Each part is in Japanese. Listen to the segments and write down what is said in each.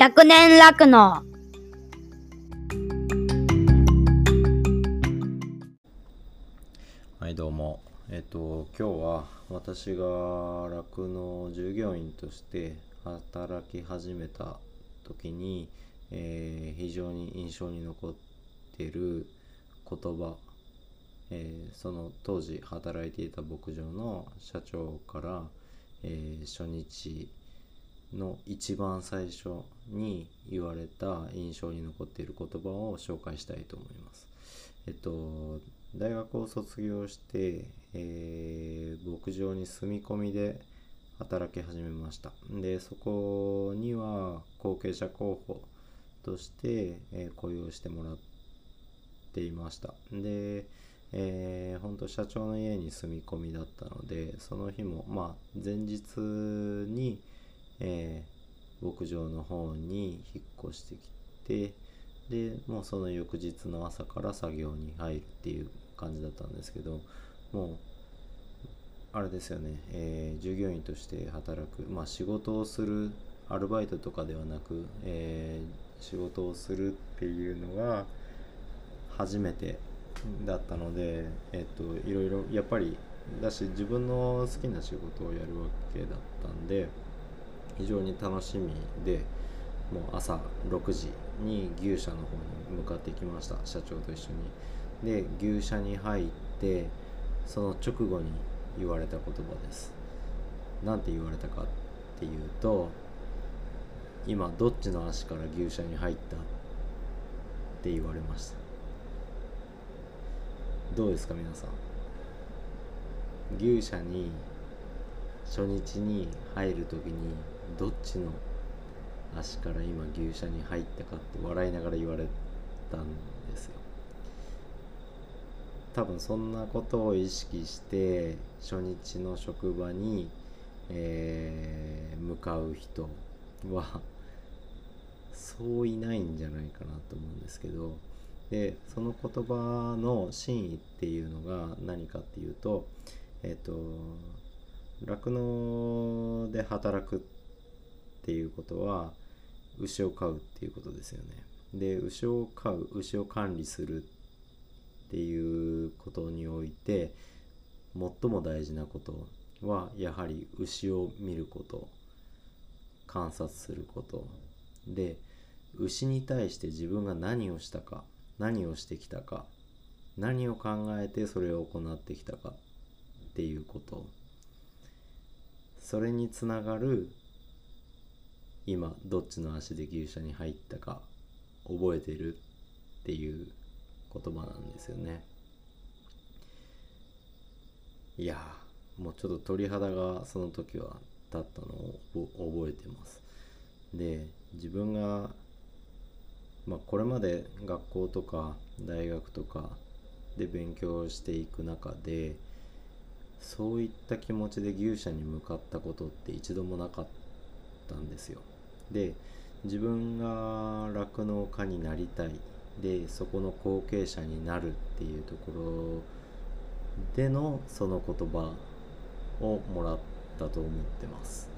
100年楽の。はいどうも。えっと今日は私が酪農従業員として働き始めた時に、えー非常に印象に残ってる言葉、えーその当時働いていた牧場の社長から、えー初日の一番最初に言われた印象に残っている言葉を紹介したいと思います。えっと大学を卒業して、えー牧場に住み込みで働き始めましたでそこには後継者候補として、えー雇用してもらっていましたで、えー、本当社長の家に住み込みだったのでその日もまあ前日に、えー牧場の方に引っ越してきてでもうその翌日の朝から作業に入るっていう感じだったんですけどもうあれですよね、えー従業員として働くまあ仕事をするアルバイトとかではなく、えー仕事をするっていうのが初めてだったのでえっといろいろやっぱりだし自分の好きな仕事をやるわけだったんで非常に楽しみでもう朝6時に牛舎の方に向かってきました。社長と一緒に。で牛舎に入ってその直後に言われた言葉です。なんて言われたかっていうと今どっちの足から牛舎に入ったって言われました。どうですか皆さん？牛舎に初日に入る時にどっちの足から今牛舎に入ったかって笑いながら言われたんですよ。多分そんなことを意識して初日の職場に、えー向かう人はそういないんじゃないかなと思うんですけどでその言葉の真意っていうのが何かっていうとえっ、と酪農で働くってていうことは牛を飼うっていうことですよね。で牛を飼う牛を管理するっていうことにおいて最も大事なことはやはり牛を見ること観察することで牛に対して自分が何をしたか何をしてきたか何を考えてそれを行ってきたかっていうことそれにつながる今どっちの足で牛舎に入ったか覚えてるっていう言葉なんですよね。いやもうちょっと鳥肌がその時は立ったのを覚えてます。で自分がまあこれまで学校とか大学とかで勉強していく中でそういった気持ちで牛舎に向かったことって一度もなかったんですよ。で自分が酪農家になりたい。でそこの後継者になるっていうところでのその言葉をもらったと思ってます、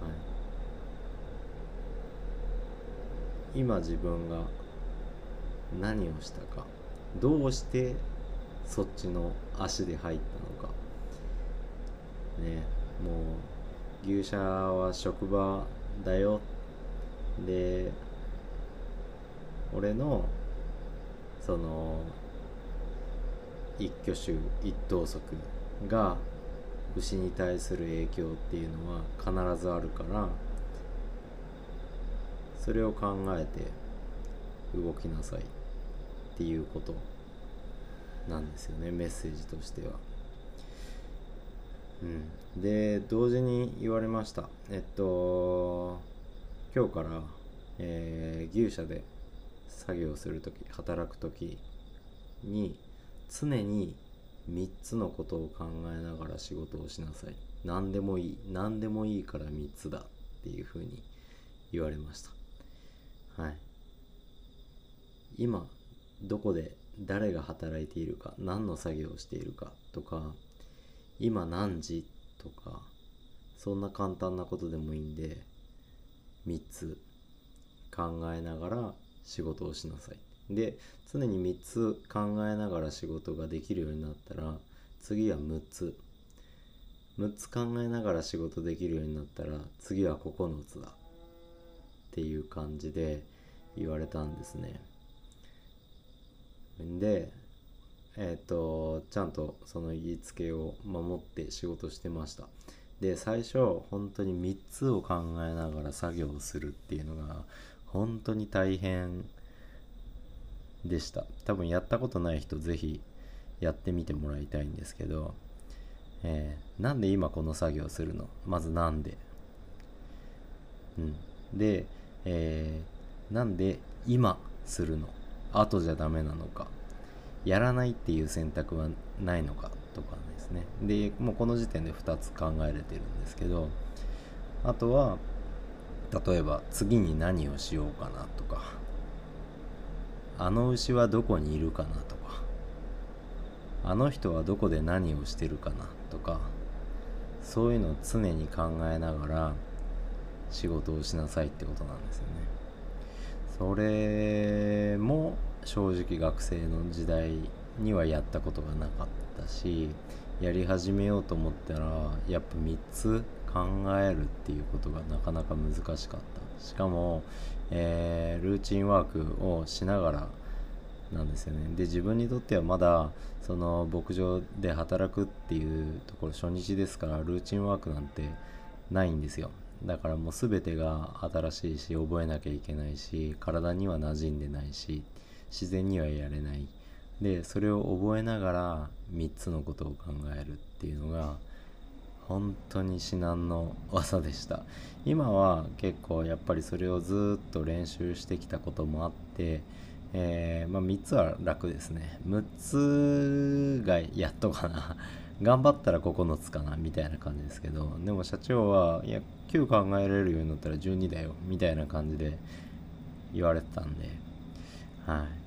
はい、今自分が何をしたかどうしてそっちの足で入ったのか。ねもう牛舎は職場だよで俺のその一挙手一投足が牛に対する影響っていうのは必ずあるからそれを考えて動きなさい。っていうこと。なんですよねメッセージとしては。うん、で同時に言われました。えっと今日から、えー牛舎で作業する時働く時に常に3つのことを考えながら仕事をしなさい。何でもいい。何でもいいから3つだっていうふうに言われました。はい。今どこで誰が働いているか何の作業をしているかとか今何時とかそんな簡単なことでもいいんで3つ考えながら仕事をしなさい。で常に3つ考えながら仕事ができるようになったら次は6つ。6つ考えながら仕事できるようになったら次は9つだ。っていう感じで言われたんですね。でえっ、とちゃんとその言いつけを守って仕事してました。で最初本当に3つを考えながら作業をするっていうのが本当に大変でした。多分やったことない人是非やってみてもらいたいんですけど、えー、なんで今この作業するの？まずなんで？うん。で、えー、なんで今するの？後じゃダメなのか？やらないっていう選択はないのか？とかですね。でもうこの時点で2つ考えれてるんですけどあとは例えば次に何をしようかなとかあの牛はどこにいるかなとかあの人はどこで何をしてるかなとかそういうのを常に考えながら仕事をしなさいってことなんですよね。それも正直学生の時代にはやったことがなかったしやり始めようと思ったらやっぱ3つ考えるっていうことがなかなか難しかった。しかも、えー、ルーチンワークをしながらなんですよね。で自分にとってはまだその牧場で働くっていうところ初日ですからルーチンワークなんてないんですよ。だからもう全てが新しいし覚えなきゃいけないし体には馴染んでないし自然にはやれない。でそれを覚えながら3つのことを考えるっていうのが本当に至難の技でした。今は結構やっぱりそれをずっと練習してきたこともあって、えー、まあ、3つは楽ですね。6つがやっとかな。頑張ったら9つかなみたいな感じですけどでも社長はいや9考えられるようになったら12だよみたいな感じで言われてたんではい、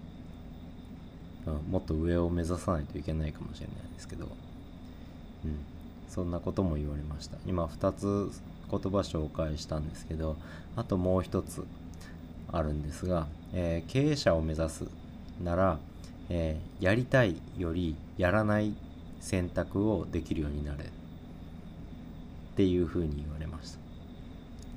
うん、もっと上を目指さないといけないかもしれないですけど。うん。そんなことも言われました。今2つ言葉紹介したんですけどあともう一つあるんですが、えー、経営者を目指すなら、えー、やりたいよりやらない選択をできるようになれっていうふうに言われました。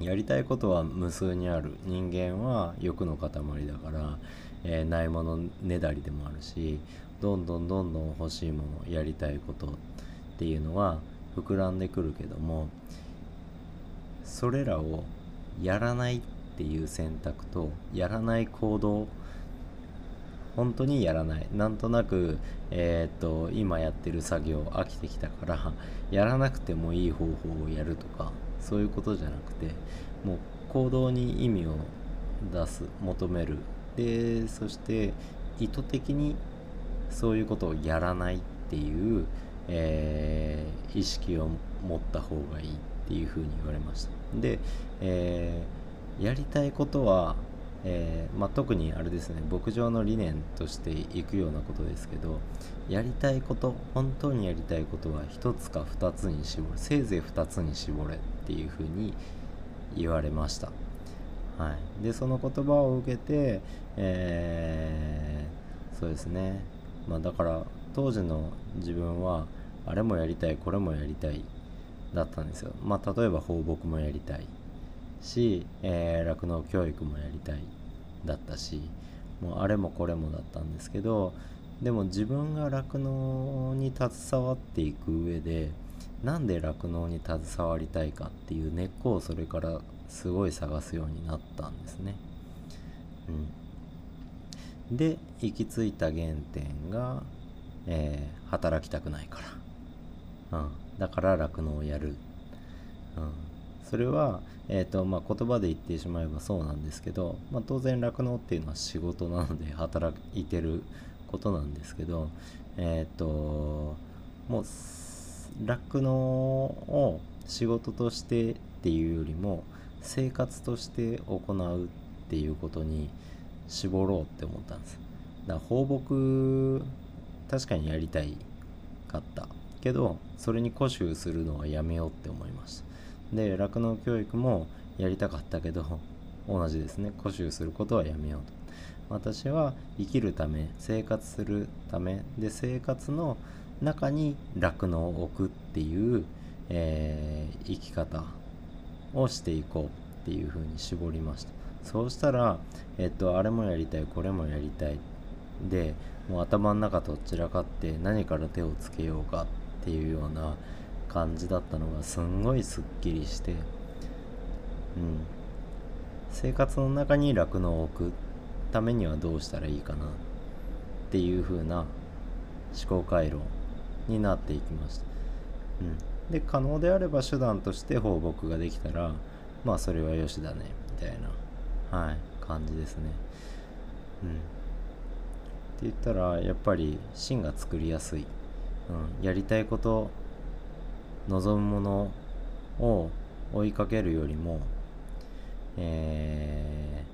やりたいことは無数にある。人間は欲の塊だから、えー、ないものねだりでもあるしどんどんどんどん欲しいものやりたいことっていうのは膨らんでくるけどもそれらをやらないっていう選択とやらない行動本当にやらない。なんとなくえっ、と今やってる作業飽きてきたからやらなくてもいい方法をやるとかそういうことじゃなくてもう行動に意味を出す求める。でそして意図的にそういうことをやらないっていうえー、意識を持った方がいいっていうふうに言われました。で、えー、やりたいことは、えー、まあ、特にあれですね牧場の理念としていくようなことですけどやりたいこと本当にやりたいことは1つか2つに絞れせいぜい2つに絞れっていうふうに言われました。はい、でその言葉を受けて、えー、そうですね、まあ、だから当時の自分はあれもやりたいこれもやりたいだったんですよ。まあ例えば放牧もやりたい。し酪農、えー、教育もやりたいだったしもうあれもこれもだったんですけどでも自分が酪農に携わっていく上でなんで酪農に携わりたいかっていう根っこをそれからすごい探すようになったんですね。うん、で行き着いた原点が、えー、働きたくないから。うん、だから酪農をやる、うん、それは、えーとまあ、言葉で言ってしまえばそうなんですけど、まあ、当然酪農っていうのは仕事なので働いてることなんですけどえっ、ー、ともう酪農を仕事としてっていうよりも生活として行うっていうことに絞ろうって思ったんです。だから放牧確かにやりたいかったけどそれに固執するのはやめようって思いました。で酪農教育もやりたかったけど同じですね。固執することはやめようと。私は生きるため生活するためで生活の中に酪農を置くっていう、えー、生き方をしていこうっていうふうに絞りました。そうしたら、えっと、あれもやりたいこれもやりたい。でもう頭の中とっちらかって何から手をつけようかっていうような感じだったのがすんごいすっきりして、うん、生活の中に酪農を置くためにはどうしたらいいかなっていう風な思考回路になっていきました。うん、で可能であれば手段として放牧ができたらまあそれはよしだねみたいな、はい、感じですね。うん、って言ったらやっぱり芯が作りやすい、うん、やりたいこと望むものを追いかけるよりも、え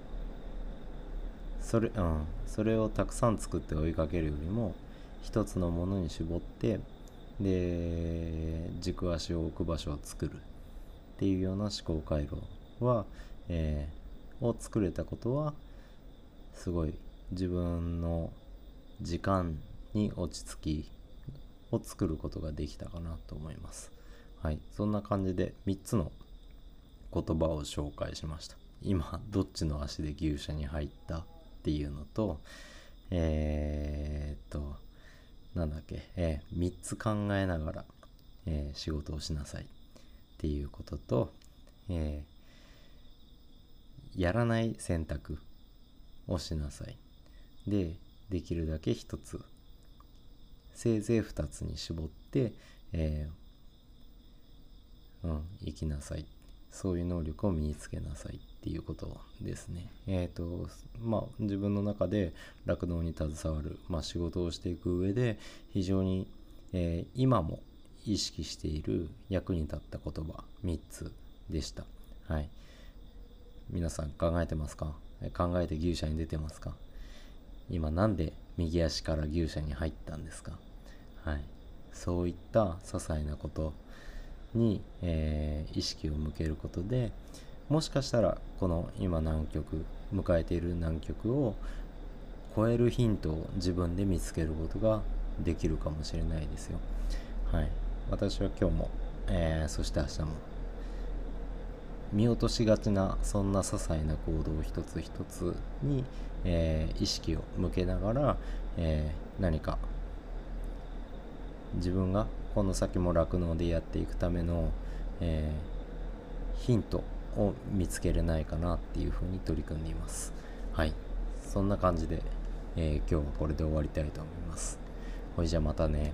ー、それうん、それをたくさん作って追いかけるよりも一つのものに絞ってで軸足を置く場所を作るっていうような思考回路は、えー、を作れたことはすごい自分の時間に落ち着きを作ることができたかなと思います。はい、そんな感じで3つの言葉を紹介しました。今どっちの足で牛舎に入ったっていうのとえー、っとなんだっけ、えー、3つ考えながら、えー、仕事をしなさいっていうことと、えー、やらない選択をしなさい。で、できるだけ1つ、せいぜい2つに絞って、えー、うん、生きなさい。そういう能力を身につけなさいっていうことですね。えっ、ー、と、まあ自分の中で酪農に携わる、まあ、仕事をしていく上で非常に、えー、今も意識している役に立った言葉3つでした。はい。皆さん考えてますか？考えて牛舎に出てますか？今なんで右足から牛舎に入ったんですか？はい。そういった些細なことに、えー、意識を向けることで、もしかしたらこの今南極迎えている南極を超えるヒントを自分で見つけることができるかもしれないですよ。はい。私は今日も、えー、そして明日も見落としがちなそんな些細な行動一つ一つに、えー、意識を向けながら、えー、何か自分がこの先も酪農でやっていくための、えヒントを見つけれないかなっていうふうに取り組んでいます。はい。そんな感じで、えー、今日はこれで終わりたいと思います。ほいじゃあまたね。